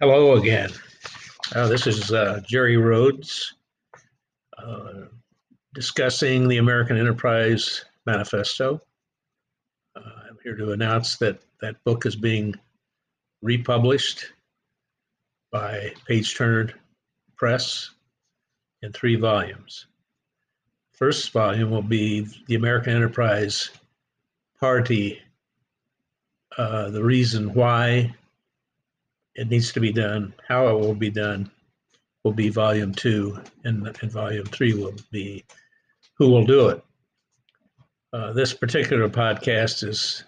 Hello again. Uh, this is uh, Jerry Rhodes uh, discussing the American Enterprise Manifesto. Uh, I'm here to announce that that book is being republished by Page Turner Press in three volumes. First volume will be the American Enterprise Party, uh, the reason why it needs to be done, how it will be done, will be volume two, and, and volume three will be who will do it. Uh, this particular podcast is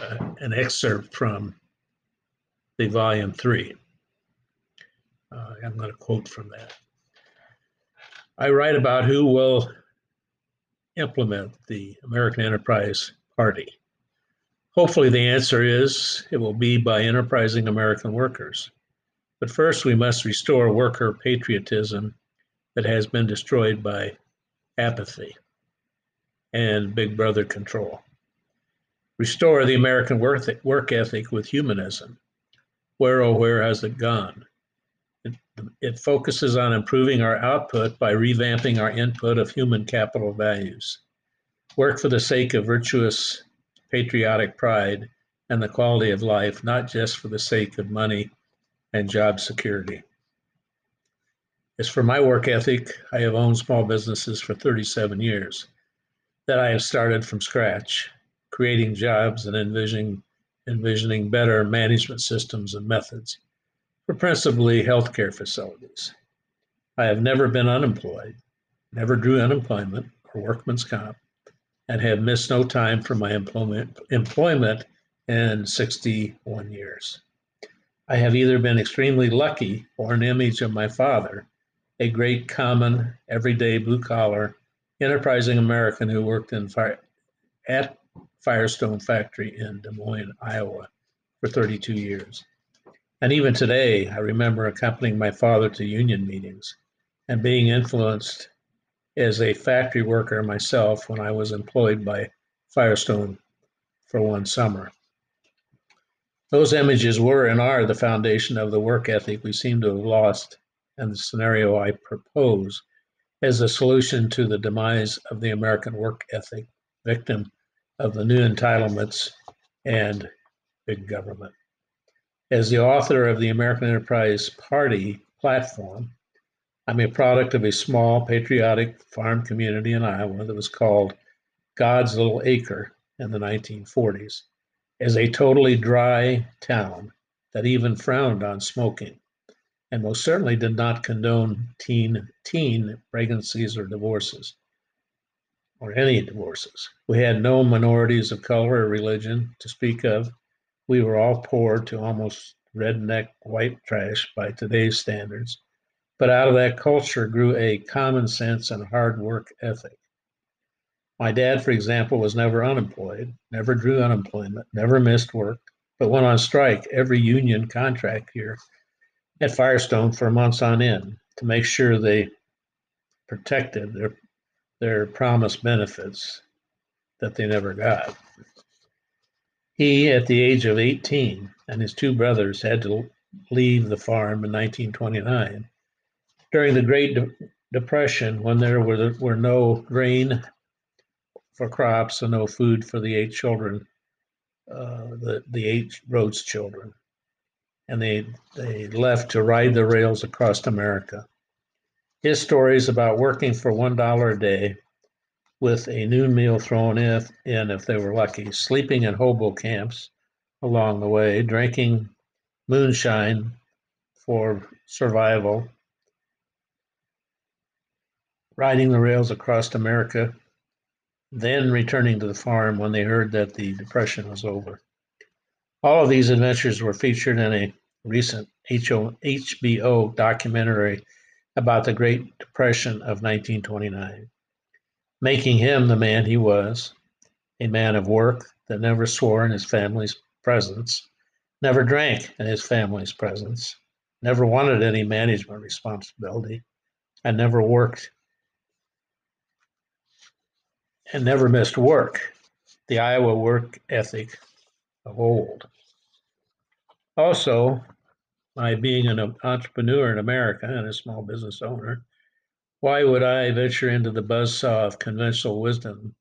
uh, an excerpt from the volume three. Uh, I'm going to quote from that. I write about who will implement the American Enterprise Party. Hopefully, the answer is it will be by enterprising American workers. But first, we must restore worker patriotism that has been destroyed by apathy and Big Brother control. Restore the American work ethic with humanism. Where, oh, where has it gone? It, it focuses on improving our output by revamping our input of human capital values. Work for the sake of virtuous patriotic pride and the quality of life, not just for the sake of money and job security. As for my work ethic, I have owned small businesses for 37 years that I have started from scratch, creating jobs and envisioning, envisioning better management systems and methods for principally healthcare facilities. I have never been unemployed, never drew unemployment or workman's comp, and have missed no time from my employment, employment in 61 years. I have either been extremely lucky or an image of my father, a great common, everyday blue collar, enterprising American who worked in fire, at Firestone Factory in Des Moines, Iowa for 32 years. And even today, I remember accompanying my father to union meetings and being influenced as a factory worker myself when I was employed by Firestone for one summer. Those images were and are the foundation of the work ethic we seem to have lost, and the scenario I propose as a solution to the demise of the American work ethic, victim of the new entitlements and big government. As the author of the American Enterprise Party platform, I'm a product of a small patriotic farm community in Iowa that was called God's Little Acre in the 1940s as a totally dry town that even frowned on smoking and most certainly did not condone teen teen pregnancies or divorces or any divorces. We had no minorities of color or religion to speak of. We were all poor to almost redneck white trash by today's standards but out of that culture grew a common sense and hard work ethic. My dad, for example, was never unemployed, never drew unemployment, never missed work, but went on strike every union contract year at Firestone for months on end to make sure they protected their their promised benefits that they never got. He, at the age of 18, and his two brothers had to leave the farm in 1929 during the Great De- Depression, when there were, were no grain for crops and no food for the eight children, uh, the, the eight Rhodes children. And they, they left to ride the rails across America. His story is about working for $1 a day with a noon meal thrown in if they were lucky, sleeping in hobo camps along the way, drinking moonshine for survival, riding the rails across America, then returning to the farm when they heard that the Depression was over. All of these adventures were featured in a recent HBO documentary about the Great Depression of 1929, making him the man he was, a man of work that never swore in his family's presence, never drank in his family's presence, never wanted any management responsibility, and never worked and never missed work, the Iowa work ethic of old. Also, my being an entrepreneur in America and a small business owner, why would I venture into the buzzsaw of conventional wisdom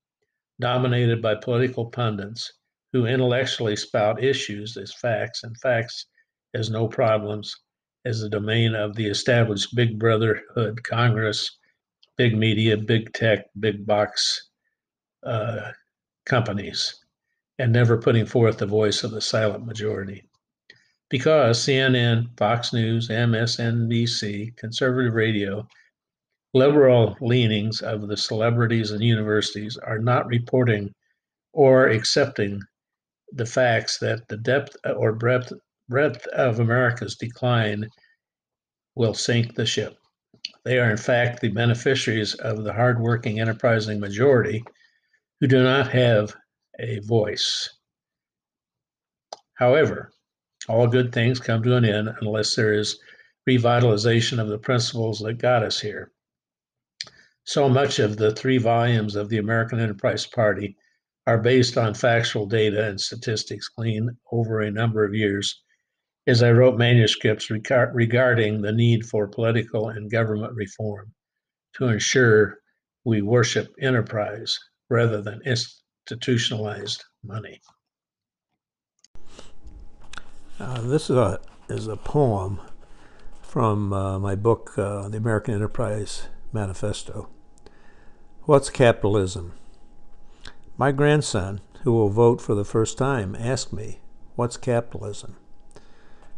dominated by political pundits who intellectually spout issues as facts and facts as no problems as the domain of the established big brotherhood Congress, big media, big tech, big box uh, companies, and never putting forth the voice of the silent majority. Because CNN, Fox News, MSNBC, conservative radio, liberal leanings of the celebrities and universities are not reporting or accepting the facts that the depth or breadth, breadth of America's decline will sink the ship. They are, in fact, the beneficiaries of the hardworking, enterprising majority who do not have a voice. However, all good things come to an end unless there is revitalization of the principles that got us here. So much of the three volumes of the American Enterprise Party are based on factual data and statistics gleaned over a number of years as I wrote manuscripts regarding the need for political and government reform to ensure we worship enterprise rather than institutionalized money. Uh, this is a, is a poem from uh, my book, uh, The American Enterprise Manifesto. What's capitalism? My grandson, who will vote for the first time, asked me, What's capitalism?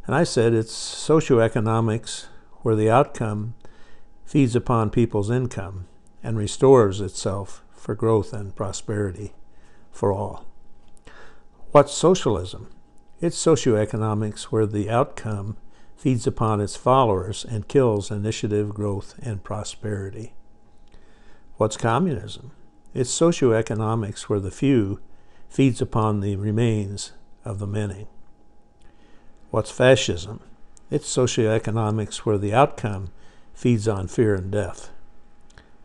And I said it's socioeconomics where the outcome feeds upon people's income and restores itself for growth and prosperity for all. What's socialism? It's socioeconomics where the outcome feeds upon its followers and kills initiative, growth, and prosperity. What's communism? It's socioeconomics where the few feeds upon the remains of the many. What's fascism? It's socioeconomics where the outcome feeds on fear and death.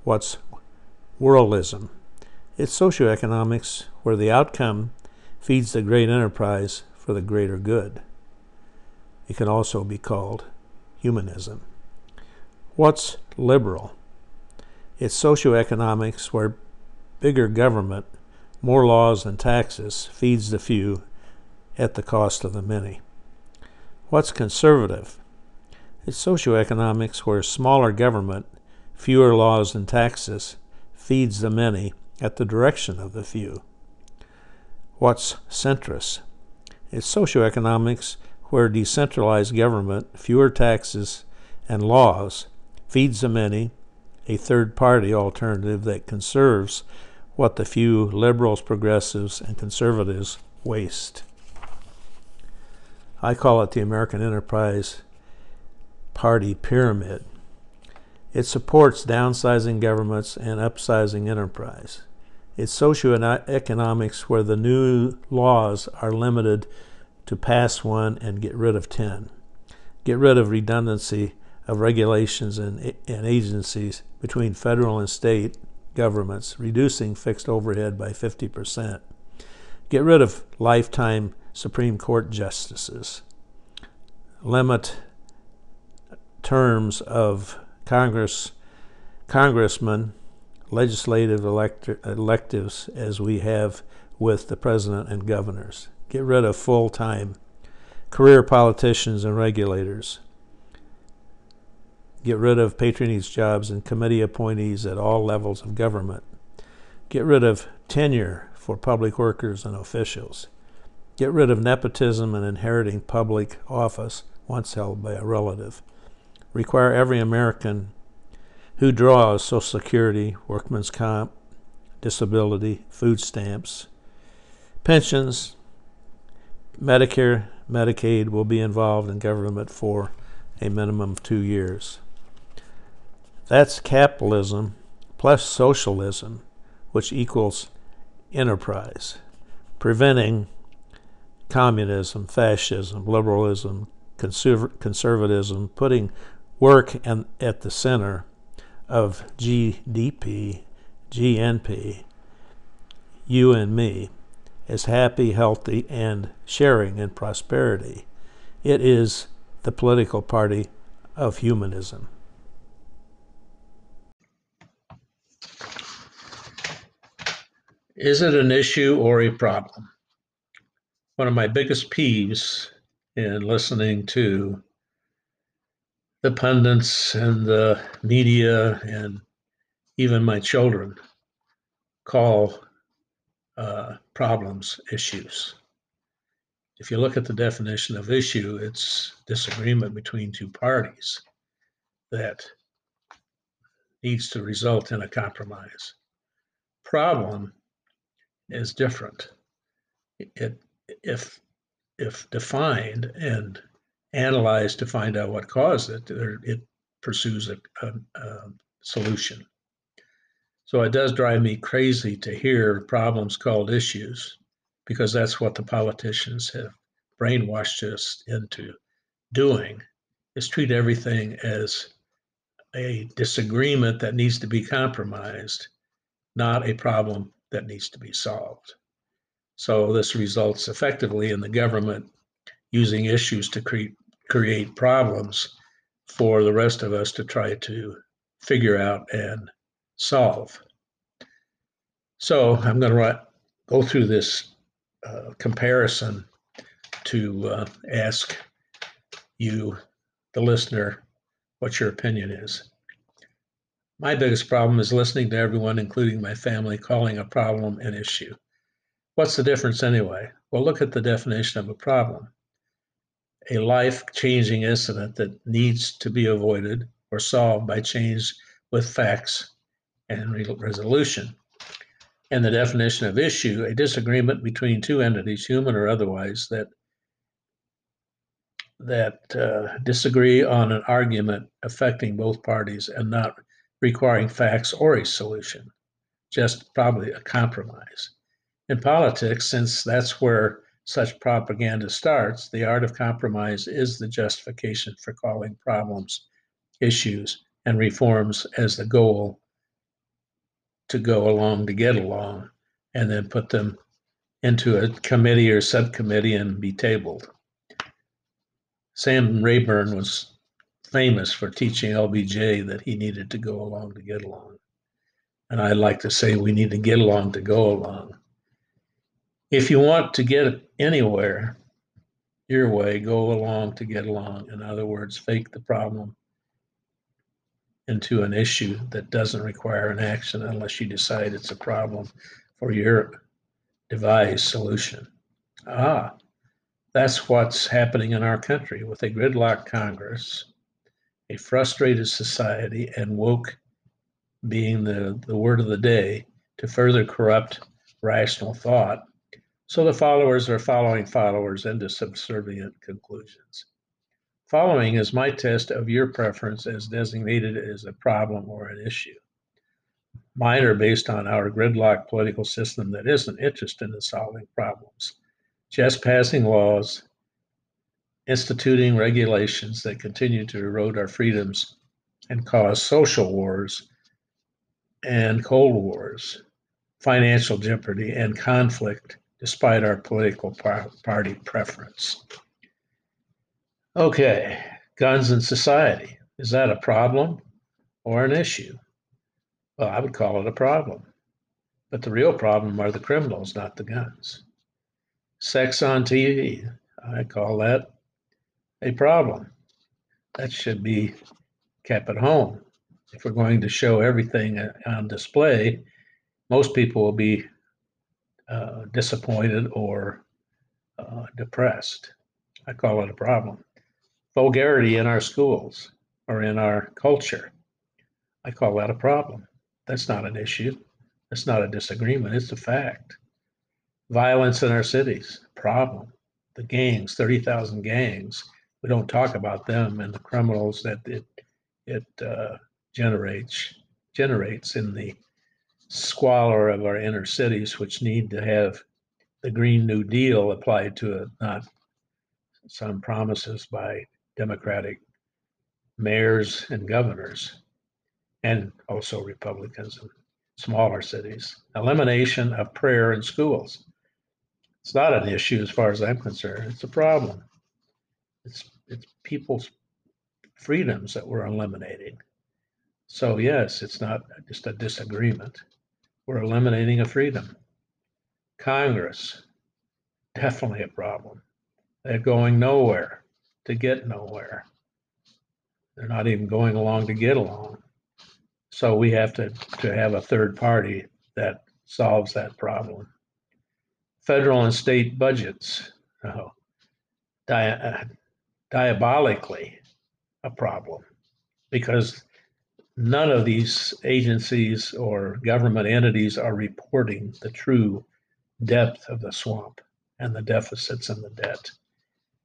What's worldism? It's socioeconomics where the outcome feeds the great enterprise for the greater good. It can also be called humanism. What's liberal? It's socioeconomics where bigger government, more laws and taxes feeds the few at the cost of the many. What's conservative? It's socioeconomics where smaller government, fewer laws and taxes feeds the many at the direction of the few. What's centrist? It's socioeconomics where decentralized government, fewer taxes, and laws feeds the many, a third party alternative that conserves what the few liberals, progressives, and conservatives waste. I call it the American Enterprise Party Pyramid. It supports downsizing governments and upsizing enterprise. It's socioeconomics where the new laws are limited to pass one and get rid of 10. Get rid of redundancy of regulations and, and agencies between federal and state governments, reducing fixed overhead by 50%. Get rid of lifetime Supreme Court justices, limit terms of Congress, congressmen, legislative electives as we have with the president and governors. Get rid of full-time career politicians and regulators. Get rid of patronage jobs and committee appointees at all levels of government. Get rid of tenure for public workers and officials. Get rid of nepotism and inheriting public office once held by a relative. Require every American who draws Social Security, workman's comp, disability, food stamps, pensions, Medicare, Medicaid will be involved in government for a minimum of two years. That's capitalism plus socialism, which equals enterprise, preventing communism, fascism, liberalism, conserv- conservatism, putting work and, at the center of GDP, GNP, you and me, as happy, healthy, and sharing in prosperity. It is the political party of humanism. Is it an issue or a problem? One of my biggest peeves in listening to the pundits and the media and even my children call uh, problems issues. If you look at the definition of issue, it's disagreement between two parties that needs to result in a compromise. Problem is different. It if if defined and analyzed to find out what caused it, it pursues a, a, a solution. So it does drive me crazy to hear problems called issues because that's what the politicians have brainwashed us into doing is treat everything as a disagreement that needs to be compromised, not a problem that needs to be solved. So this results effectively in the government using issues to create create problems for the rest of us to try to figure out and solve. So I'm going to go through this uh, comparison to uh, ask you, the listener, what your opinion is. My biggest problem is listening to everyone, including my family, calling a problem an issue. What's the difference anyway? Well, look at the definition of a problem a life changing incident that needs to be avoided or solved by change with facts and re- resolution. And the definition of issue, a disagreement between two entities, human or otherwise, that that uh, disagree on an argument affecting both parties and not requiring facts or a solution, just probably a compromise. In politics, since that's where such propaganda starts, the art of compromise is the justification for calling problems issues and reforms as the goal to go along to get along and then put them into a committee or subcommittee and be tabled. Sam Rayburn was famous for teaching LBJ that he needed to go along to get along. And I like to say we need to get along to go along. If you want to get anywhere your way, go along to get along. In other words, fake the problem into an issue that doesn't require an action unless you decide it's a problem for your devised solution. Ah, that's what's happening in our country with a gridlock Congress, a frustrated society, and woke being the, the word of the day to further corrupt rational thought. So the followers are following followers into subservient conclusions. Following is my test of your preference as designated as a problem or an issue. Mine are based on our gridlock political system that isn't interested in solving problems, just passing laws, instituting regulations that continue to erode our freedoms and cause social wars and cold wars, financial jeopardy, and conflict despite our political par- party preference. Okay, guns in society. Is that a problem or an issue? Well, I would call it a problem. But the real problem are the criminals, not the guns. Sex on TV, I call that a problem. That should be kept at home. If we're going to show everything uh, on display, most people will be uh, disappointed or uh, depressed. I call it a problem vulgarity in our schools or in our culture. I call that a problem. That's not an issue. That's not a disagreement. It's a fact. Violence in our cities, problem. The gangs, 30,000 gangs, we don't talk about them and the criminals that it, it uh, generates, generates in the squalor of our inner cities, which need to have the Green New Deal applied to it, not some promises by Democratic mayors and governors, and also Republicans in smaller cities. Elimination of prayer in schools. It's not an issue as far as I'm concerned. It's a problem. It's it's people's freedoms that we're eliminating. So yes, it's not just a disagreement. We're eliminating a freedom. Congress, definitely a problem. They're going nowhere to get nowhere. They're not even going along to get along. So we have to, to have a third party that solves that problem. Federal and state budgets, oh, dia- uh, diabolically a problem because none of these agencies or government entities are reporting the true depth of the swamp and the deficits and the debt.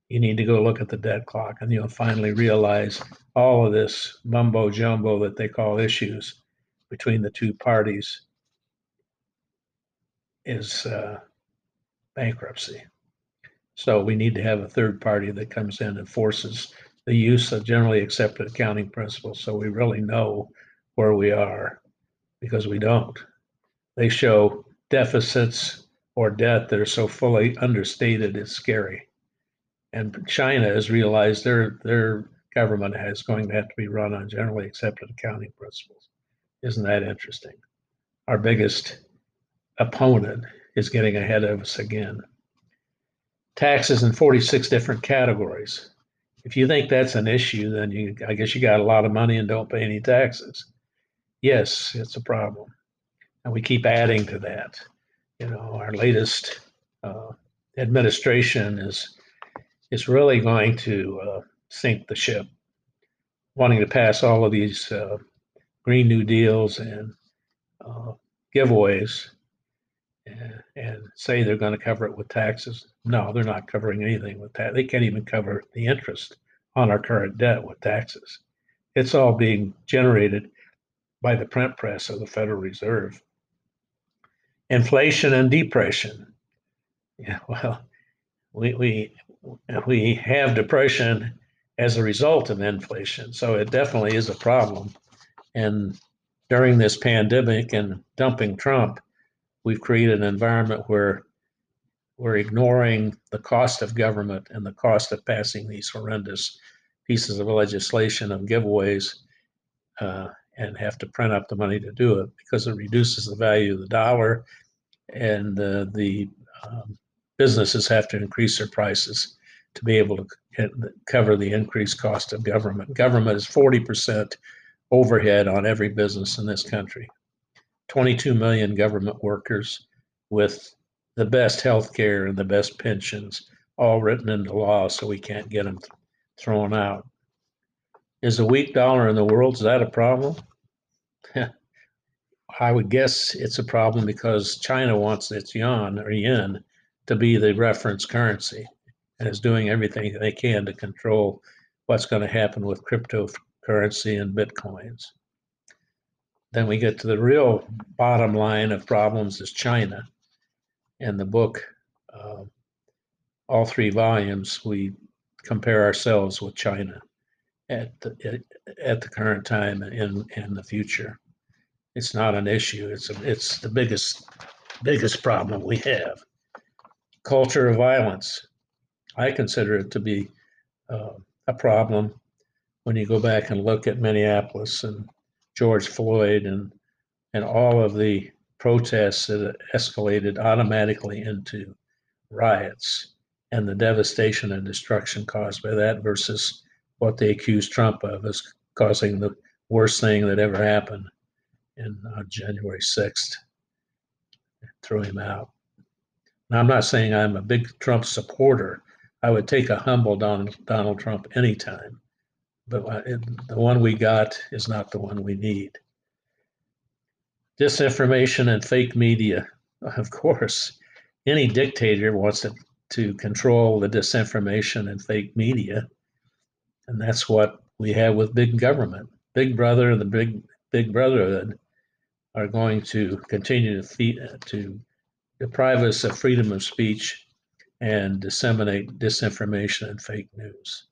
You need to go look at the debt clock and you'll finally realize all of this mumbo jumbo that they call issues between the two parties is uh, bankruptcy. So we need to have a third party that comes in and forces the use of generally accepted accounting principles so we really know where we are because we don't. They show deficits or debt that are so fully understated it's scary. And China has realized their their government is going to have to be run on generally accepted accounting principles. Isn't that interesting? Our biggest opponent is getting ahead of us again. Taxes in 46 different categories. If you think that's an issue, then you, I guess you got a lot of money and don't pay any taxes. Yes, it's a problem. And we keep adding to that. You know, our latest uh, administration is is really going to uh, sink the ship, wanting to pass all of these uh, Green New Deals and uh, giveaways and, say they're going to cover it with taxes. No, they're not covering anything with that. They can't even cover the interest on our current debt with taxes. It's all being generated by the print press of the Federal Reserve. Inflation and depression. Yeah, well, we, we, we have depression as a result of inflation. So it definitely is a problem. And during this pandemic and dumping Trump, we've created an environment where we're ignoring the cost of government and the cost of passing these horrendous pieces of legislation of giveaways uh, and have to print up the money to do it because it reduces the value of the dollar and uh, the um, businesses have to increase their prices to be able to cover the increased cost of government. Government is 40% overhead on every business in this country. 22 million government workers with the best health care and the best pensions, all written into law so we can't get them thrown out. Is a weak dollar in the world, is that a problem? I would guess it's a problem because China wants its yuan or yen to be the reference currency and is doing everything they can to control what's going to happen with cryptocurrency and bitcoins. Then we get to the real bottom line of problems is China. In the book, uh, all three volumes, we compare ourselves with China at the, at the current time and in, in the future. It's not an issue. It's a, it's the biggest biggest problem we have. Culture of violence. I consider it to be uh, a problem when you go back and look at Minneapolis and George Floyd and and all of the protests that escalated automatically into riots and the devastation and destruction caused by that versus what they accused Trump of as causing the worst thing that ever happened in uh, January 6th. Threw him out. Now, I'm not saying I'm a big Trump supporter. I would take a humble Donald, Donald Trump anytime. But uh, the one we got is not the one we need. Disinformation and fake media, of course. Any dictator wants to to control the disinformation and fake media. And that's what we have with big government. Big Brother and the Big Big Brotherhood are going to continue to feed, to deprive us of freedom of speech and disseminate disinformation and fake news.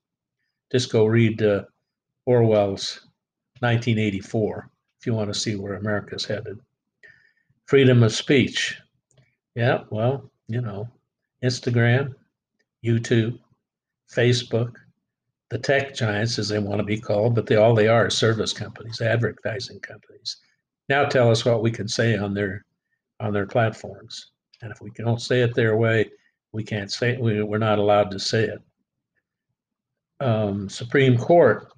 Just go read uh, Orwell's 1984 if you want to see where America's headed. Freedom of speech. Yeah, well, you know, Instagram, YouTube, Facebook, the tech giants, as they want to be called, but they all they are service companies, advertising companies. Now tell us what we can say on their on their platforms, and if we don't say it their way, we can't say it. We, we're not allowed to say it. Um, Supreme Court.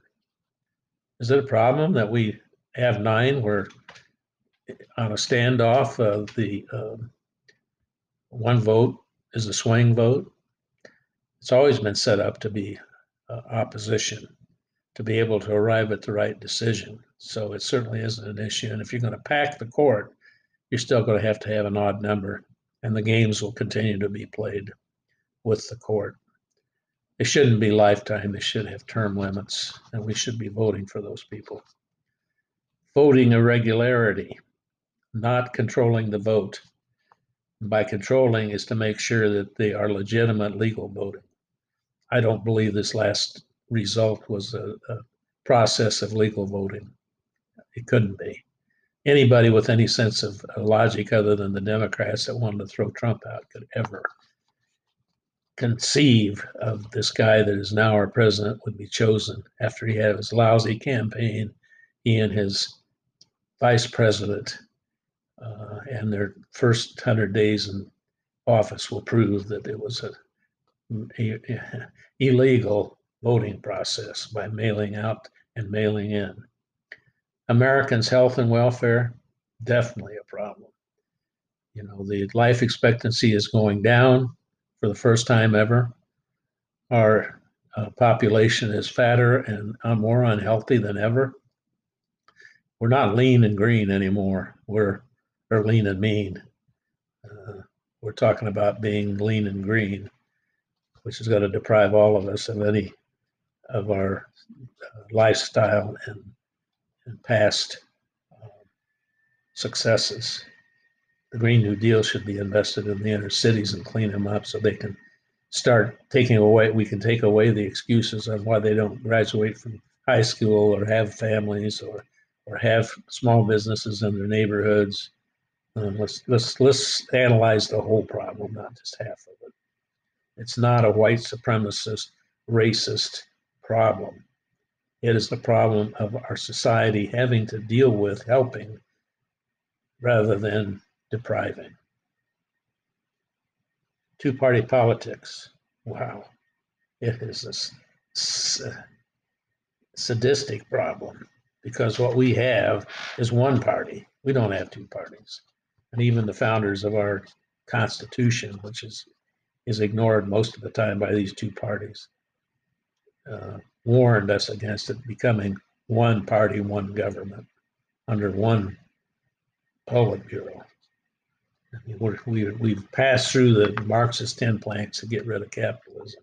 Is it a problem that we have nine where on a standoff, the um, one vote is a swing vote? It's always been set up to be uh, opposition, to be able to arrive at the right decision. So it certainly isn't an issue. And if you're going to pack the court, you're still going to have to have an odd number, and the games will continue to be played with the court. They shouldn't be lifetime, they should have term limits, and we should be voting for those people. Voting irregularity, not controlling the vote. By controlling is to make sure that they are legitimate legal voting. I don't believe this last result was a, a process of legal voting. It couldn't be. Anybody with any sense of logic other than the Democrats that wanted to throw Trump out could ever conceive of this guy that is now our president would be chosen after he had his lousy campaign. He and his vice president uh, and their first 100 days in office will prove that it was a, illegal voting process by mailing out and mailing in. Americans' health and welfare, definitely a problem. You know, the life expectancy is going down for the first time ever. Our uh, population is fatter and uh, more unhealthy than ever. We're not lean and green anymore. We're or lean and mean. Uh, we're talking about being lean and green, which is going to deprive all of us of any of our uh, lifestyle and, and past uh, successes the Green New Deal should be invested in the inner cities and clean them up so they can start taking away, we can take away the excuses on why they don't graduate from high school or have families or, or have small businesses in their neighborhoods. Um, let's, let's, let's analyze the whole problem, not just half of it. It's not a white supremacist, racist problem. It is the problem of our society having to deal with helping rather than depriving. Two party politics. Wow. It is a sadistic problem because what we have is one party. We don't have two parties. And even the founders of our Constitution, which is, is ignored most of the time by these two parties, uh, warned us against it becoming one party, one government under one Politburo we're, we, we've passed through the Marxist 10 planks to get rid of capitalism.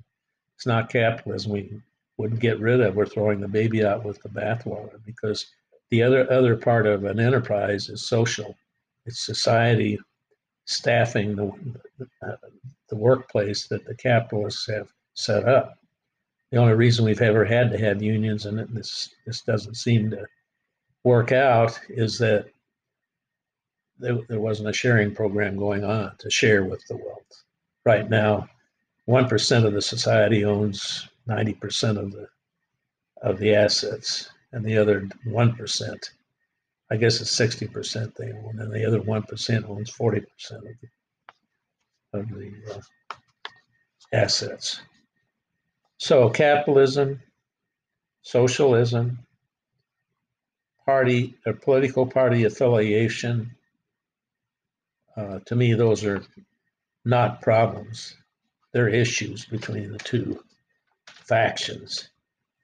It's not capitalism we wouldn't get rid of. We're throwing the baby out with the bathwater because the other other part of an enterprise is social. It's society staffing the, the, the workplace that the capitalists have set up. The only reason we've ever had to have unions, and this this doesn't seem to work out, is that there, there wasn't a sharing program going on to share with the wealth. Right now, one percent of the society owns ninety percent of the of the assets, and the other one percent, I guess it's sixty percent they own, and the other one percent owns forty percent of the of the uh, assets. So capitalism, socialism, party or political party affiliation, uh, to me, those are not problems. They're issues between the two factions.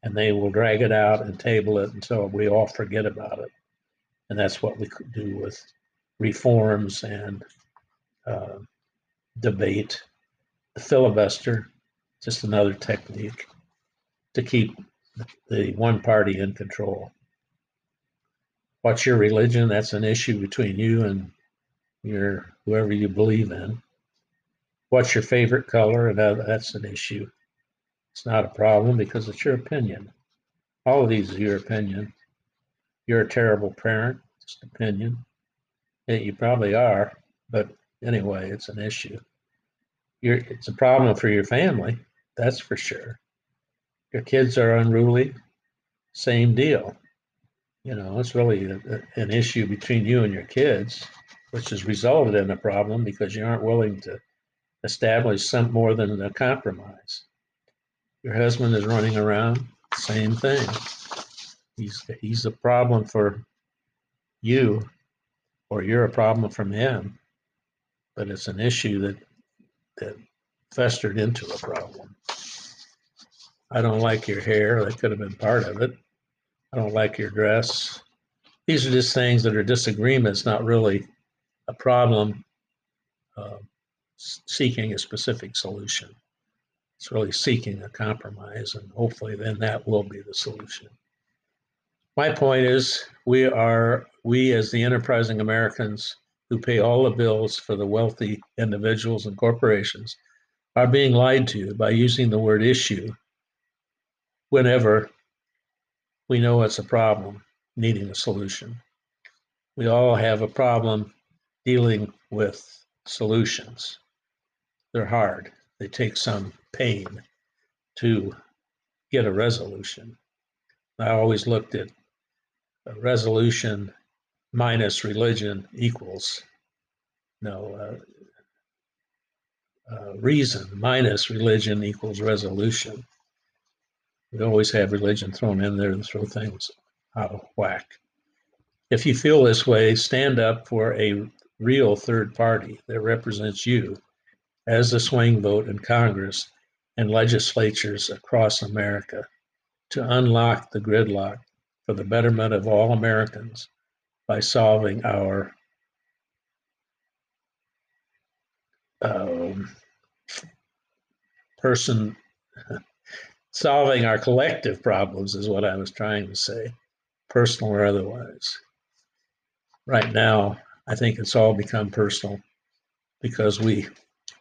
And they will drag it out and table it until we all forget about it. And that's what we could do with reforms and uh, debate. The filibuster, just another technique to keep the one party in control. What's your religion? That's an issue between you and your whoever you believe in. What's your favorite color? And that's an issue. It's not a problem because it's your opinion. All of these are your opinion. You're a terrible parent. It's an opinion. you probably are, but anyway, it's an issue. You're, it's a problem for your family. That's for sure. Your kids are unruly, same deal. You know, it's really a, a- an issue between you and your kids, which has resulted in a problem because you aren't willing to establish some more than a compromise. Your husband is running around, same thing. He's he's a problem for you, or you're a problem from him. But it's an issue that that festered into a problem. I don't like your hair. That could have been part of it. I don't like your dress. These are just things that are disagreements, not really a problem uh, seeking a specific solution. It's really seeking a compromise, and hopefully, then that will be the solution. My point is, we are, we as the enterprising Americans who pay all the bills for the wealthy individuals and corporations are being lied to by using the word issue whenever we know it's a problem needing a solution. We all have a problem dealing with solutions. They're hard, they take some pain to get a resolution. I always looked at resolution minus religion equals no uh, uh, reason minus religion equals resolution. We always have religion thrown in there to throw things out of whack. If you feel this way, stand up for a real third party that represents you as a swing vote in Congress and legislatures across America to unlock the gridlock for the betterment of all Americans by solving our um, person solving our collective problems is what I was trying to say, personal or otherwise. Right now, I think it's all become personal because we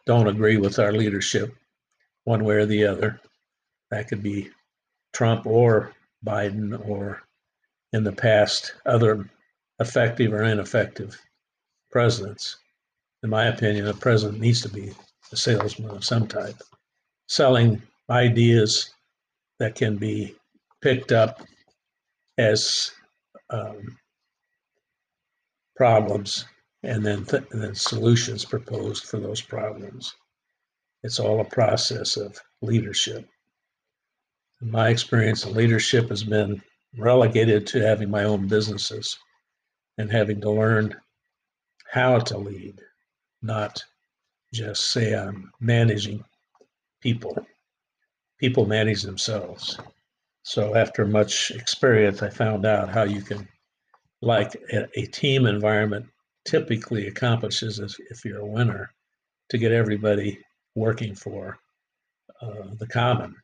don't agree with our leadership one way or the other. That could be Trump or Biden or in the past other effective or ineffective presidents. In my opinion, a president needs to be a salesman of some type, selling ideas that can be picked up as um, problems and then, th- and then solutions proposed for those problems. It's all a process of leadership. In my experience, leadership has been relegated to having my own businesses and having to learn how to lead, not just say I'm managing people. People manage themselves. So after much experience, I found out how you can, like a, team environment typically accomplishes if, if you're a winner, to get everybody working for uh, the common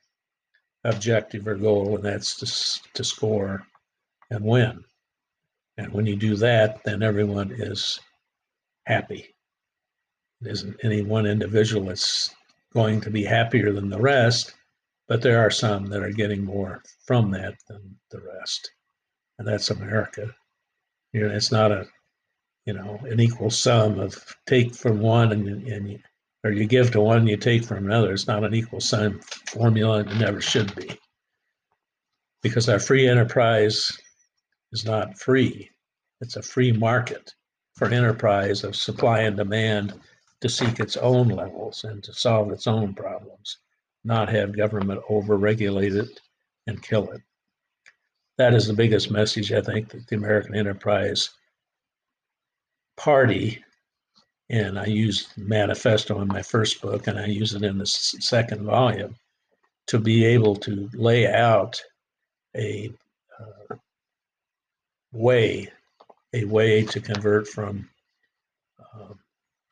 objective or goal, and that's to, to score and win. And when you do that, then everyone is happy. It isn't any one individual that's going to be happier than the rest, but there are some that are getting more from that than the rest. And that's America. You know, it's not a, you know, an equal sum of take from one and, and or you give to one, you take from another. It's not an equal sum formula, and it never should be. Because our free enterprise is not free. It's a free market for enterprise of supply and demand to seek its own levels and to solve its own problems, not have government overregulate it and kill it. That is the biggest message I think that the American Enterprise Party, and I use manifesto in my first book, and I use it in the second volume, to be able to lay out a uh, way, a way to convert from uh,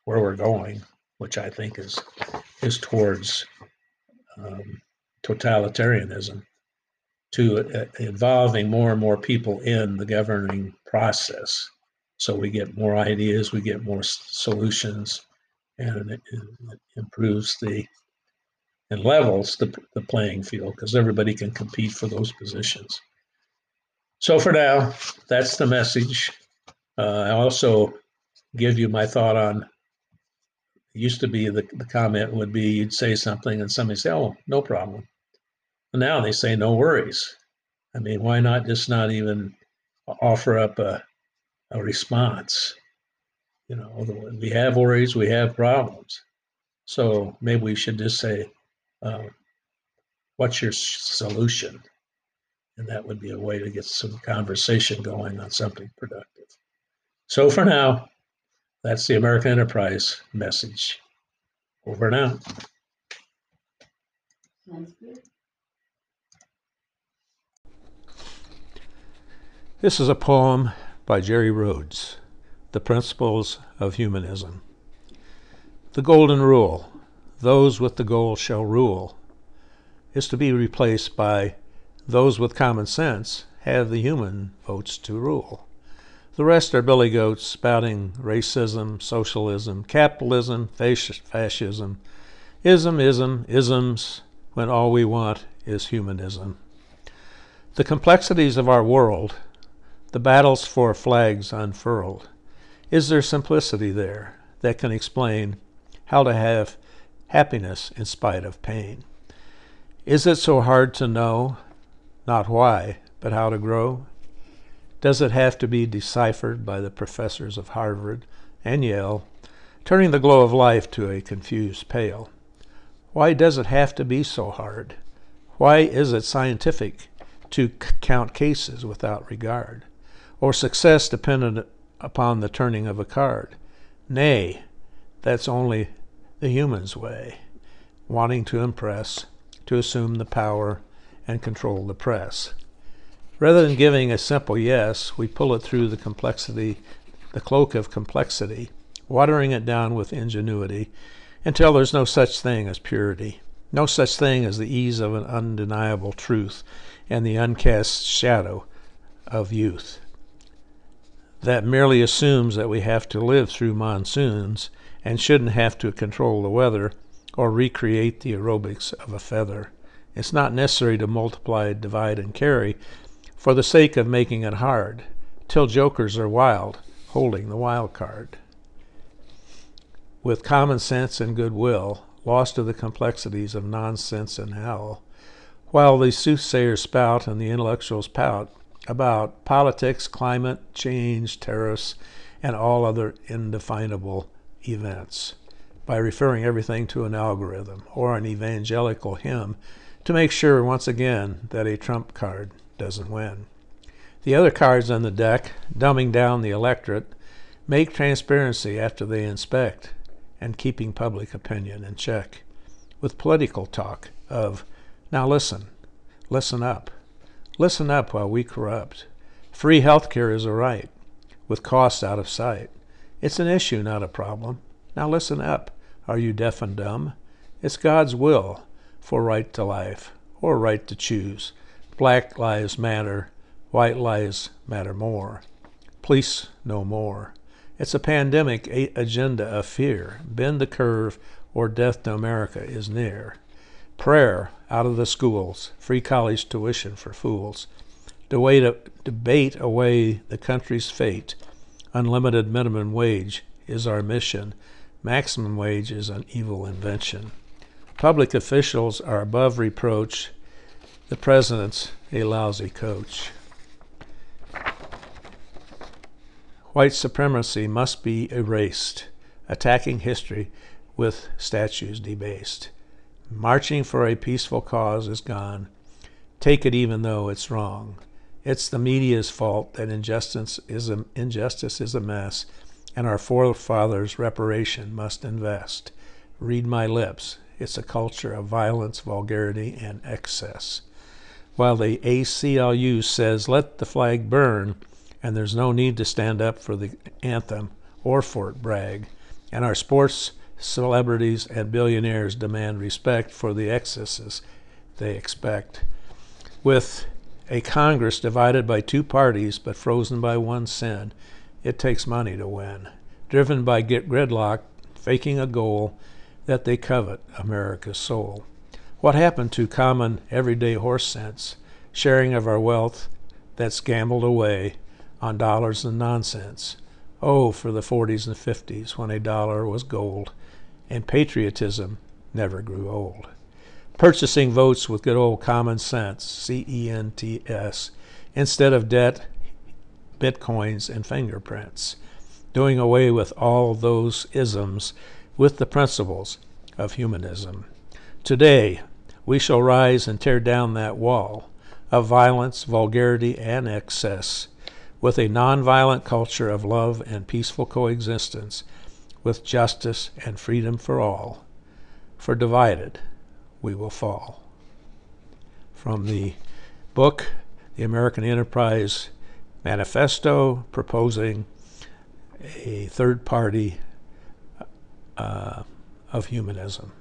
where we're going, which I think is is towards um, totalitarianism, to uh, involving more and more people in the governing process. So we get more ideas, we get more solutions, and it, it improves the and levels the, the playing field because everybody can compete for those positions. So for now, that's the message. Uh, I also give you my thought on. Used to be the, the comment would be you'd say something and somebody say, "Oh, no problem." And now they say no worries. I mean, why not just not even offer up a, a response? You know, we have worries, we have problems. So maybe we should just say, uh, what's your solution? And that would be a way to get some conversation going on something productive. So for now, that's the American Enterprise message. Over now. Sounds This is a poem by Jerry Rhodes, The Principles of Humanism. The Golden Rule, those with the goal shall rule, is to be replaced by those with common sense have the human votes to rule. The rest are billy goats spouting racism, socialism, capitalism, fascism, ism, ism, isms, when all we want is humanism. The complexities of our world, the battles for flags unfurled, is there simplicity there that can explain how to have happiness in spite of pain? Is it so hard to know, not why, but how to grow? Does it have to be deciphered by the professors of Harvard and Yale, turning the glow of life to a confused pale? Why does it have to be so hard? Why is it scientific to count cases without regard, or success dependent upon the turning of a card? Nay, that's only the human's way, wanting to impress, to assume the power, and control the press. Rather than giving a simple yes, we pull it through the complexity, the cloak of complexity, watering it down with ingenuity until there's no such thing as purity, no such thing as the ease of an undeniable truth and the uncast shadow of youth. That merely assumes that we have to live through monsoons and shouldn't have to control the weather or recreate the aerobics of a feather. It's not necessary to multiply, divide, and carry for the sake of making it hard, till jokers are wild, holding the wild card. With common sense and goodwill, lost to the complexities of nonsense and hell, while the soothsayers spout and the intellectuals pout about politics, climate change, terrorists, and all other indefinable events by referring everything to an algorithm or an evangelical hymn to make sure once again that a trump card doesn't win. The other cards on the deck, dumbing down the electorate, make transparency after they inspect and keeping public opinion in check. With political talk of, now listen, listen up, listen up while we corrupt. Free health care is a right, with costs out of sight. It's an issue, not a problem. Now listen up. Are you deaf and dumb? It's God's will for right to life, or right to choose. Black lives matter, white lives matter more. Police no more. It's a pandemic agenda of fear. Bend the curve, or death to America is near. Prayer out of the schools, free college tuition for fools. debate away the country's fate. Unlimited minimum wage is our mission. Maximum wage is an evil invention. Public officials are above reproach the president's a lousy coach. White supremacy must be erased, attacking history with statues debased. Marching for a peaceful cause is gone. Take it even though it's wrong. It's the media's fault that injustice is a, injustice is a mess, and our forefathers' reparation must invest. Read my lips. It's a culture of violence, vulgarity, and excess while the ACLU says let the flag burn and there's no need to stand up for the anthem or Fort Bragg. And our sports celebrities and billionaires demand respect for the excesses they expect. With a Congress divided by two parties but frozen by one sin, it takes money to win. Driven by gridlock, faking a goal that they covet America's soul. What happened to common everyday horse sense, sharing of our wealth that's gambled away on dollars and nonsense? Oh, for the 40s and 50s when a dollar was gold and patriotism never grew old. purchasing votes with good old common sense, C E N T S, instead of debt, bitcoins, and fingerprints, doing away with all those isms with the principles of humanism. Today, we shall rise and tear down that wall of violence, vulgarity, and excess with a nonviolent culture of love and peaceful coexistence with justice and freedom for all. For divided, we will fall. From the book, The American Enterprise Manifesto, proposing a third party uh, of humanism.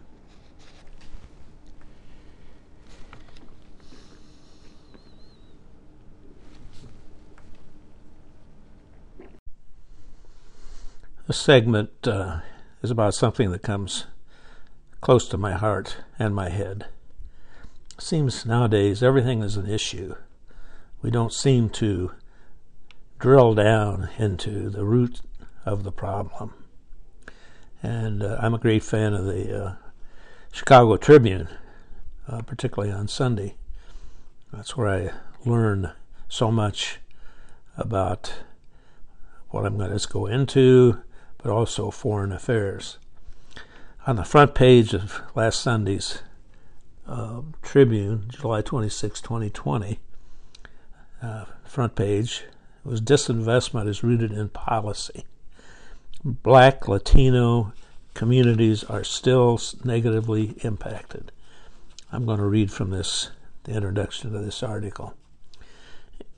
This segment uh, is about something that comes close to my heart and my head. It seems nowadays everything is an issue. We don't seem to drill down into the root of the problem. And uh, I'm a great fan of the uh, Chicago Tribune, uh, particularly on Sunday. That's where I learn so much about what I'm going to go into, but also foreign affairs. On the front page of last Sunday's uh, Tribune, July 26, 2020, uh, front page was disinvestment is rooted in policy. Black, Latino communities are still negatively impacted. I'm going to read from this, the introduction to this article.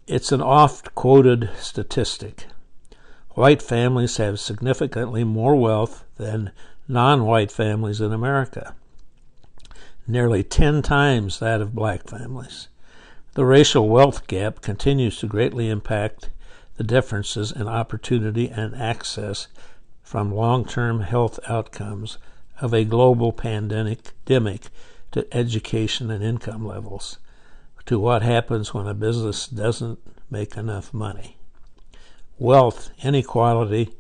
It's an oft quoted statistic white families have significantly more wealth than non white families in America, nearly 10 times that of black families. The racial wealth gap continues to greatly impact the differences in opportunity and access from long term health outcomes of a global pandemic to education and income levels, to what happens when a business doesn't make enough money wealth inequality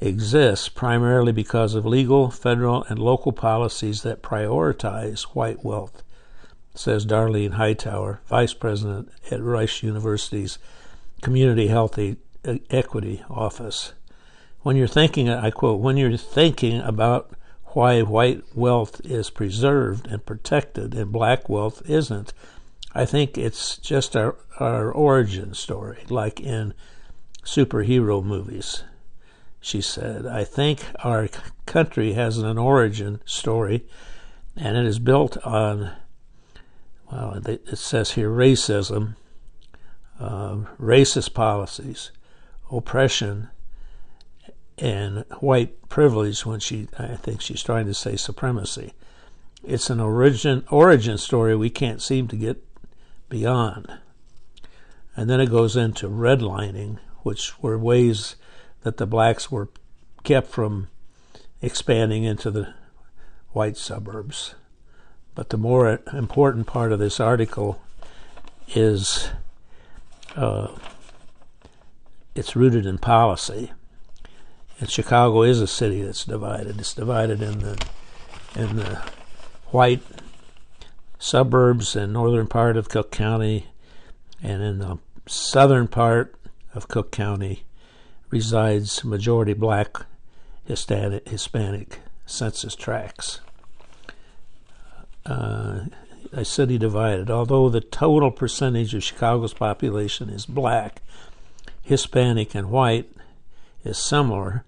exists primarily because of legal, federal, and local policies that prioritize white wealth, says Darlene Hightower, Vice President at Rice University's Community Health Equity Office. When you're thinking, I quote, when you're thinking about why white wealth is preserved and protected and black wealth isn't, I think it's just our, our origin story, like in superhero movies. She said, I think our country has an origin story, and it is built on, well, it says here racism, uh, racist policies, oppression, and white privilege when she, I think she's trying to say supremacy. It's an origin, origin story we can't seem to get beyond. And then it goes into redlining, which were ways that the blacks were kept from expanding into the white suburbs. But the more important part of this article is uh, it's rooted in policy. And Chicago is a city that's divided. It's divided in the in the white suburbs and northern part of Cook County, and in the southern part of Cook County resides majority black Hispanic, census tracts. Uh, a city divided. Although the total percentage of Chicago's population is black, Hispanic, and white is similar,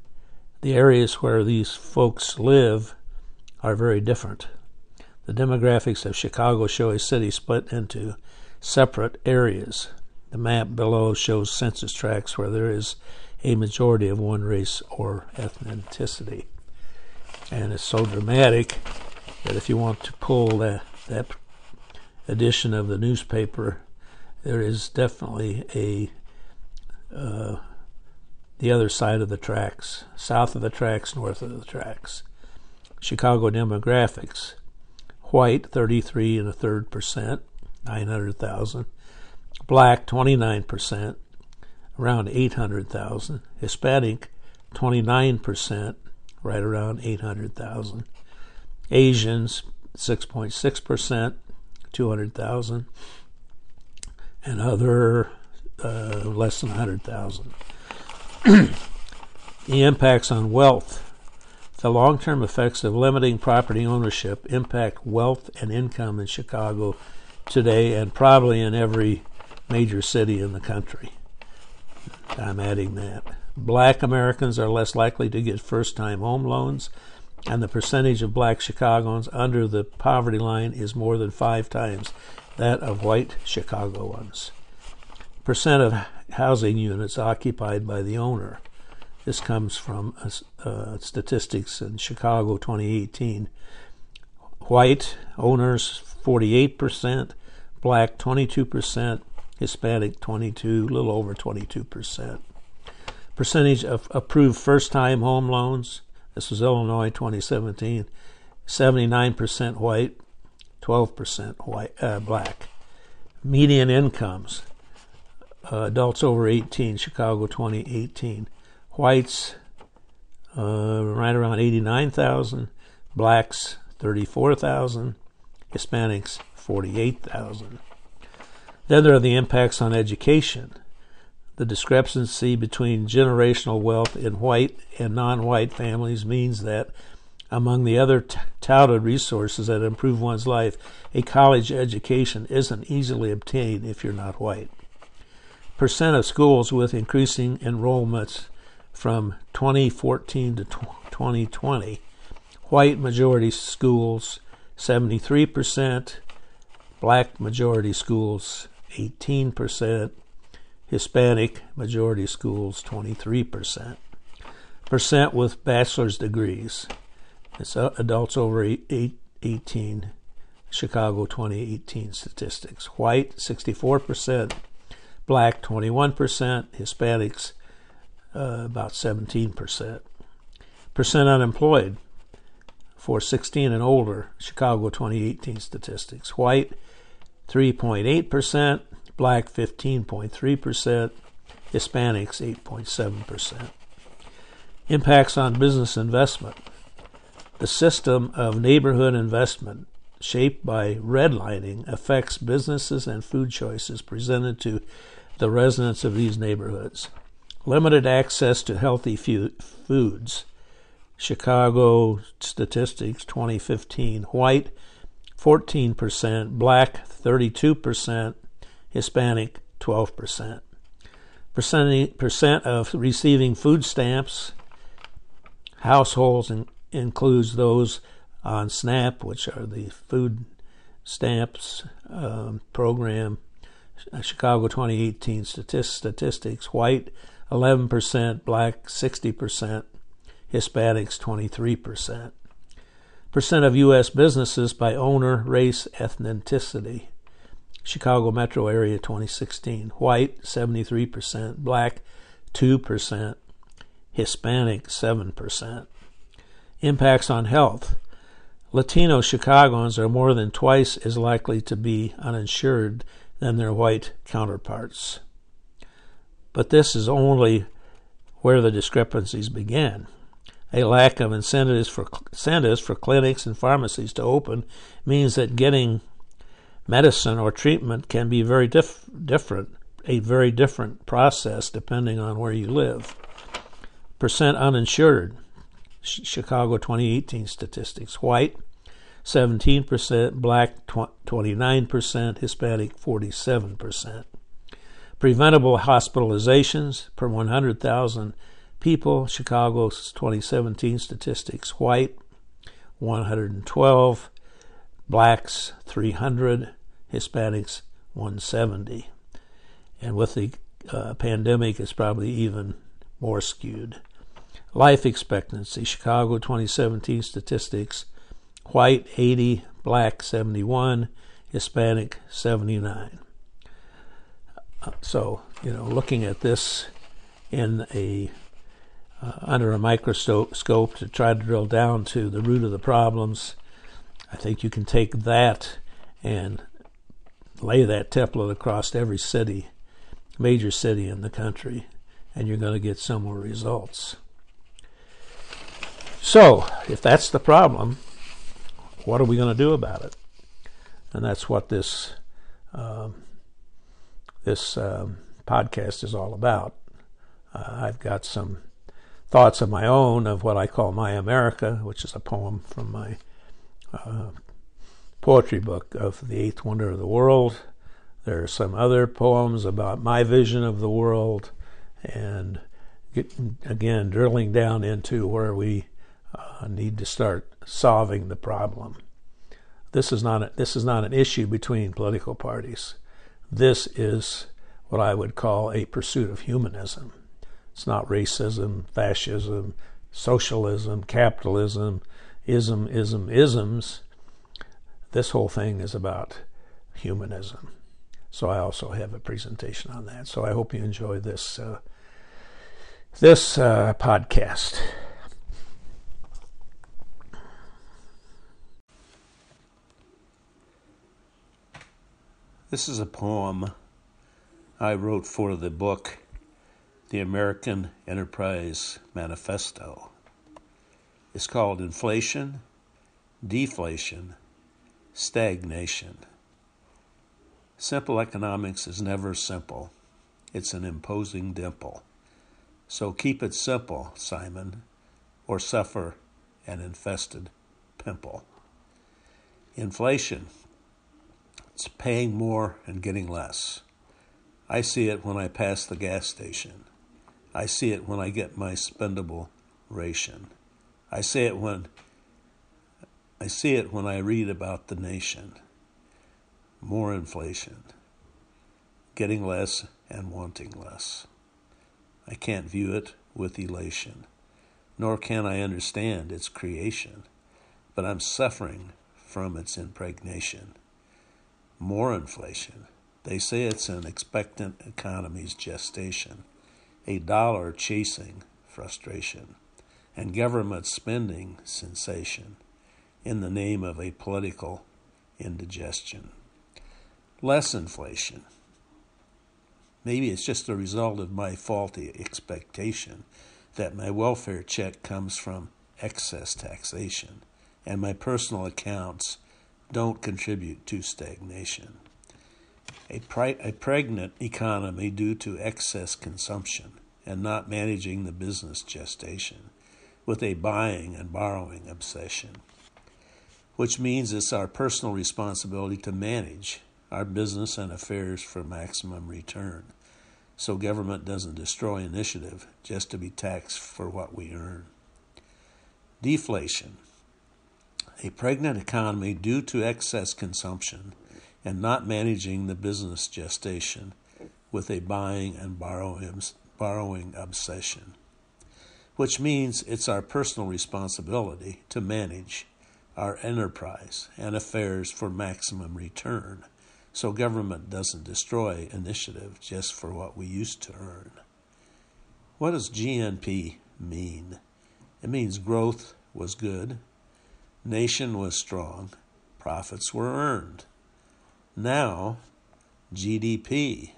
the areas where these folks live are very different. The demographics of Chicago show a city split into separate areas. The map below shows census tracts where there is a majority of one race or ethnicity. And it's so dramatic that if you want to pull that, that edition of the newspaper, there is definitely a uh, the other side of the tracks, south of the tracks, north of the tracks. Chicago demographics: white, 33 and a third percent, 900,000 black 29%, around 800,000, Hispanic 29%, right around 800,000, Asians 6.6%, 200,000, and other uh, less than 100,000. the impacts on wealth. The long term effects of limiting property ownership impact wealth and income in Chicago today and probably in every major city in the country. I'm adding that. Black Americans are less likely to get first time home loans, and the percentage of black Chicagoans under the poverty line is more than five times that of white Chicagoans. Percent of housing units occupied by the owner. This comes from uh, uh statistics in Chicago 2018. White owners 48%, black 22%, Hispanic 22, a little over 22%. Percentage of approved first time home loans. This was Illinois 2017. 79% white, 12% white, uh, black. Median incomes. Uh, adults over 18, Chicago 2018. Whites, uh, right around 89,000. Blacks, 34,000. Hispanics, 48,000. Then there are the impacts on education. The discrepancy between generational wealth in white and non white families means that, among the other t- touted resources that improve one's life, a college education isn't easily obtained if you're not white. Percent of schools with increasing enrollments from 2014 to 2020. White majority schools 73%, black majority schools 18%, Hispanic majority schools 23%. Percent with bachelor's degrees. It's adults over 18, Chicago 2018 statistics. White 64%, black 21%, Hispanics uh, about 17%. Percent unemployed for 16 and older, Chicago 2018 statistics. White 3.8%, black 15.3%, Hispanics 8.7%. Impacts on business investment. The system of neighborhood investment, shaped by redlining, affects businesses and food choices presented to the residents of these neighborhoods. Limited access to healthy foods. Chicago Statistics 2015. White 14%, black 32%, Hispanic 12%. Percent, of receiving food stamps households in, includes those on SNAP, which are the food stamps um, program. Chicago 2018 statistics: white 11%, black 60%, Hispanics 23% of U.S. businesses by owner, race, ethnicity. Chicago metro area 2016. White 73%, black 2%, Hispanic 7%. Impacts on health. Latino Chicagoans are more than twice as likely to be uninsured than their white counterparts. But this is only where the discrepancies began a lack of incentives for incentives for clinics and pharmacies to open means that getting medicine or treatment can be very dif- different, a very different process depending on where you live. Percent uninsured, Chicago 2018 statistics: white 17%, black 29%, Hispanic 47%. Preventable hospitalizations per 100,000 people. Chicago's 2017 statistics white 112, blacks 300, Hispanics 170. And with the uh, pandemic, it's probably even more skewed. Life expectancy Chicago 2017 statistics white 80, black 71, Hispanic 79. Uh, so, you know, looking at this in a uh, under a microscope to try to drill down to the root of the problems. I think you can take that and lay that template across every city, major city in the country, and you're going to get similar results. So, if that's the problem, what are we going to do about it? And that's what this um, this um, podcast is all about. Uh, I've got some thoughts of my own of what I call My America, which is a poem from my uh, poetry book of the eighth wonder of the world. There are some other poems about my vision of the world, and again, drilling down into where we uh, need to start solving the problem. This is not a, this is not an issue between political parties. This is what I would call a pursuit of humanism. It's not racism, fascism, socialism, capitalism, ism, ism, isms. This whole thing is about humanism. So I also have a presentation on that. So I hope you enjoy this uh, this uh, podcast. This is a poem I wrote for the book The American Enterprise Manifesto. It's called Inflation, Deflation, Stagnation. Simple economics is never simple. It's an imposing dimple. So keep it simple, Simon, or suffer an infested pimple. Inflation it's paying more and getting less. I see it when I pass the gas station. I see it when I get my spendable ration. I see it when I see it when I read about the nation. More inflation. Getting less and wanting less. I can't view it with elation, nor can I understand its creation, but I'm suffering from its impregnation more inflation. They say it's an expectant economy's gestation, a dollar chasing frustration, and government spending sensation in the name of a political indigestion. Less inflation. Maybe it's just a result of my faulty expectation that my welfare check comes from excess taxation and my personal accounts don't contribute to stagnation. A, pri- a pregnant economy due to excess consumption and not managing the business gestation with a buying and borrowing obsession, which means it's our personal responsibility to manage our business and affairs for maximum return so government doesn't destroy initiative just to be taxed for what we earn. Deflation a pregnant economy due to excess consumption and not managing the business gestation with a buying and borrowing, borrowing obsession, which means it's our personal responsibility to manage our enterprise and affairs for maximum return so government doesn't destroy initiative just for what we used to earn. What does GNP mean? It means growth was good, nation was strong, profits were earned. Now, GDP.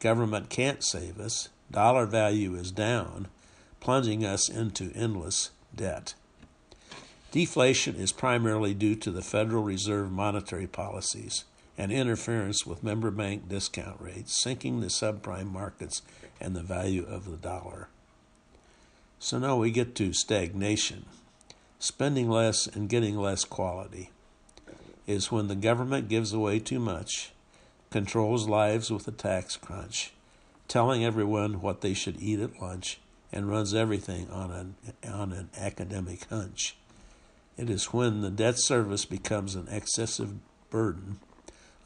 Government can't save us, dollar value is down, plunging us into endless debt. Deflation is primarily due to the Federal Reserve monetary policies and interference with member bank discount rates, sinking the subprime markets and the value of the dollar. So now we get to stagnation spending less and getting less quality is when the government gives away too much, controls lives with a tax crunch, telling everyone what they should eat at lunch, and runs everything on an, on an academic hunch. It is when the debt service becomes an excessive burden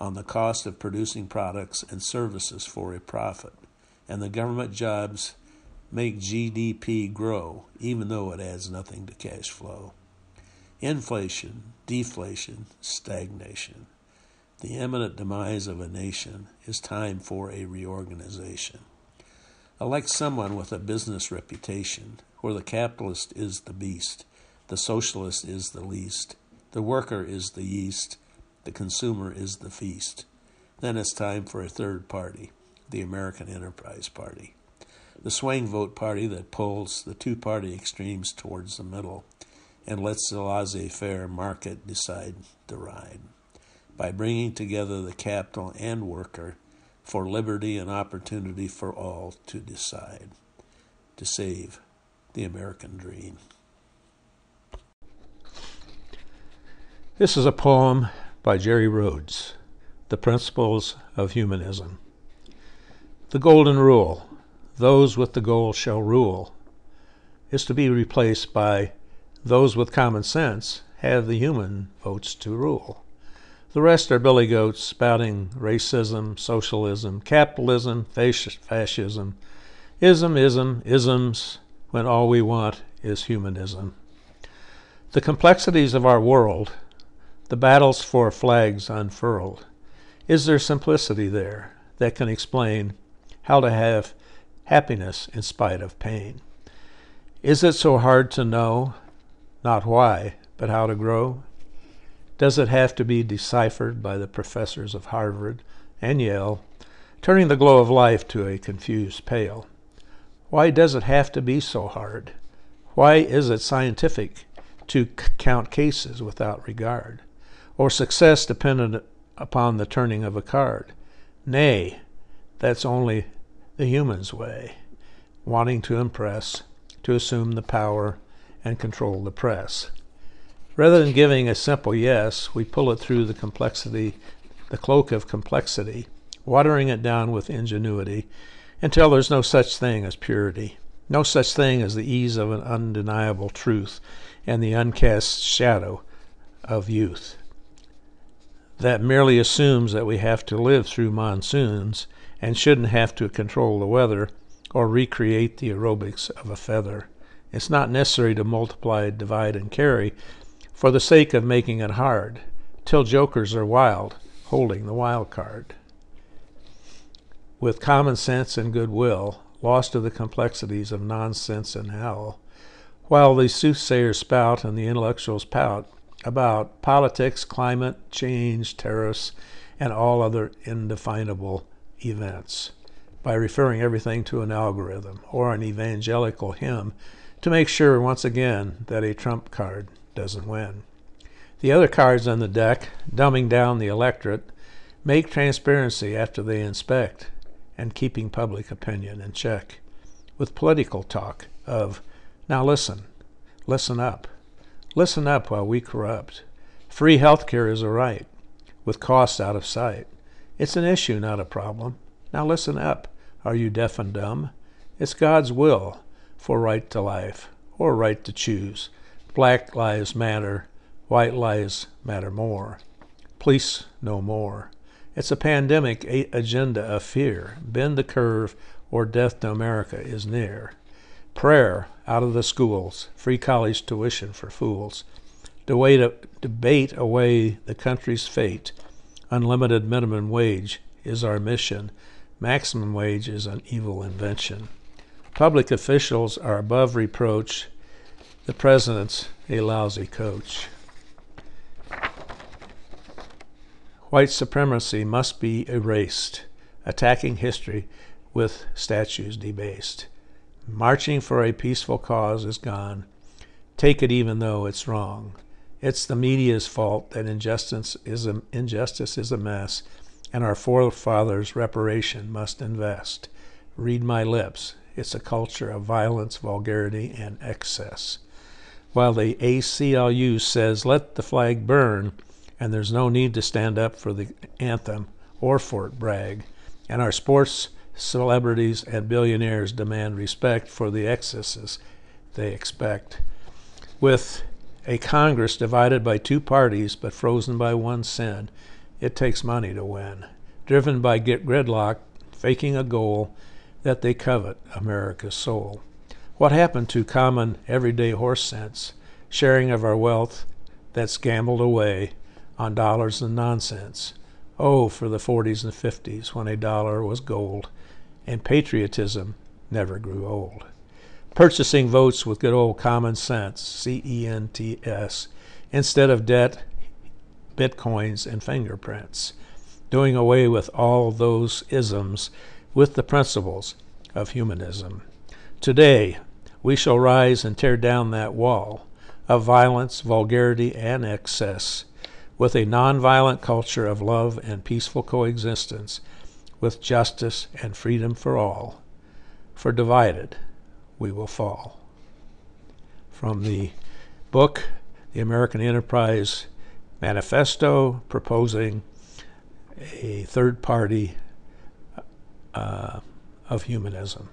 on the cost of producing products and services for a profit, and the government jobs make GDP grow, even though it adds nothing to cash flow. Inflation, deflation, stagnation. The imminent demise of a nation is time for a reorganization. Elect someone with a business reputation, where the capitalist is the beast, the socialist is the least, the worker is the yeast, the consumer is the feast. Then it's time for a third party, the American Enterprise Party the swing vote party that pulls the two party extremes towards the middle and lets the laissez faire market decide the ride. By bringing together the capital and worker for liberty and opportunity for all to decide, to save the American dream. This is a poem by Jerry Rhodes, The Principles of Humanism. The Golden Rule, those with the gold shall rule, is to be replaced by those with common sense have the human votes to rule. The rest are billy goats spouting racism, socialism, capitalism, fascism, ism, ism, isms, when all we want is humanism. The complexities of our world, the battles for flags unfurled, is there simplicity there that can explain how to have happiness in spite of pain? Is it so hard to know, not why, but how to grow? Does it have to be deciphered by the professors of Harvard and Yale, turning the glow of life to a confused pale? Why does it have to be so hard? Why is it scientific to count cases without regard, or success dependent upon the turning of a card? Nay, that's only the human's way, wanting to impress, to assume the power, and control the press. Rather than giving a simple yes, we pull it through the complexity, the cloak of complexity, watering it down with ingenuity until there's no such thing as purity, no such thing as the ease of an undeniable truth and the uncast shadow of youth. That merely assumes that we have to live through monsoons and shouldn't have to control the weather or recreate the aerobics of a feather. It's not necessary to multiply, divide, and carry for the sake of making it hard, till jokers are wild, holding the wild card. With common sense and goodwill, lost to the complexities of nonsense and hell, while the soothsayers spout and the intellectuals pout about politics, climate, change, tariffs, and all other indefinable events, by referring everything to an algorithm or an evangelical hymn to make sure once again that a trump card doesn't win. The other cards on the deck, dumbing down the electorate, make transparency after they inspect and keeping public opinion in check. With political talk of, now listen, listen up, listen up while we corrupt. Free health care is a right, with costs out of sight. It's an issue, not a problem. Now listen up. Are you deaf and dumb? It's God's will for right to life, or right to choose. Black lives matter, white lives matter more. Police no more. It's a pandemic agenda of fear. Bend the curve, or death to America is near. Prayer out of the schools, free college tuition for fools. debate away the country's fate. Unlimited minimum wage is our mission. Maximum wage is an evil invention. Public officials are above reproach the president's a lousy coach. White supremacy must be erased, attacking history with statues debased. Marching for a peaceful cause is gone. Take it even though it's wrong. It's the media's fault that injustice is a, injustice is a mess, and our forefathers' reparation must invest. Read my lips. It's a culture of violence, vulgarity, and excess while the ACLU says let the flag burn and there's no need to stand up for the anthem or Fort Bragg. And our sports celebrities and billionaires demand respect for the excesses they expect. With a Congress divided by two parties but frozen by one sin, it takes money to win. Driven by get gridlock, faking a goal that they covet America's soul. What happened to common everyday horse sense, sharing of our wealth that's gambled away on dollars and nonsense? Oh, for the 40s and 50s when a dollar was gold and patriotism never grew old. Purchasing votes with good old common sense, C E N T S, instead of debt, bitcoins, and fingerprints. Doing away with all those isms with the principles of humanism. Today, we shall rise and tear down that wall of violence, vulgarity, and excess, with a nonviolent culture of love and peaceful coexistence, with justice and freedom for all. For divided, we will fall. From the book, The American Enterprise Manifesto, proposing a third party uh, of humanism.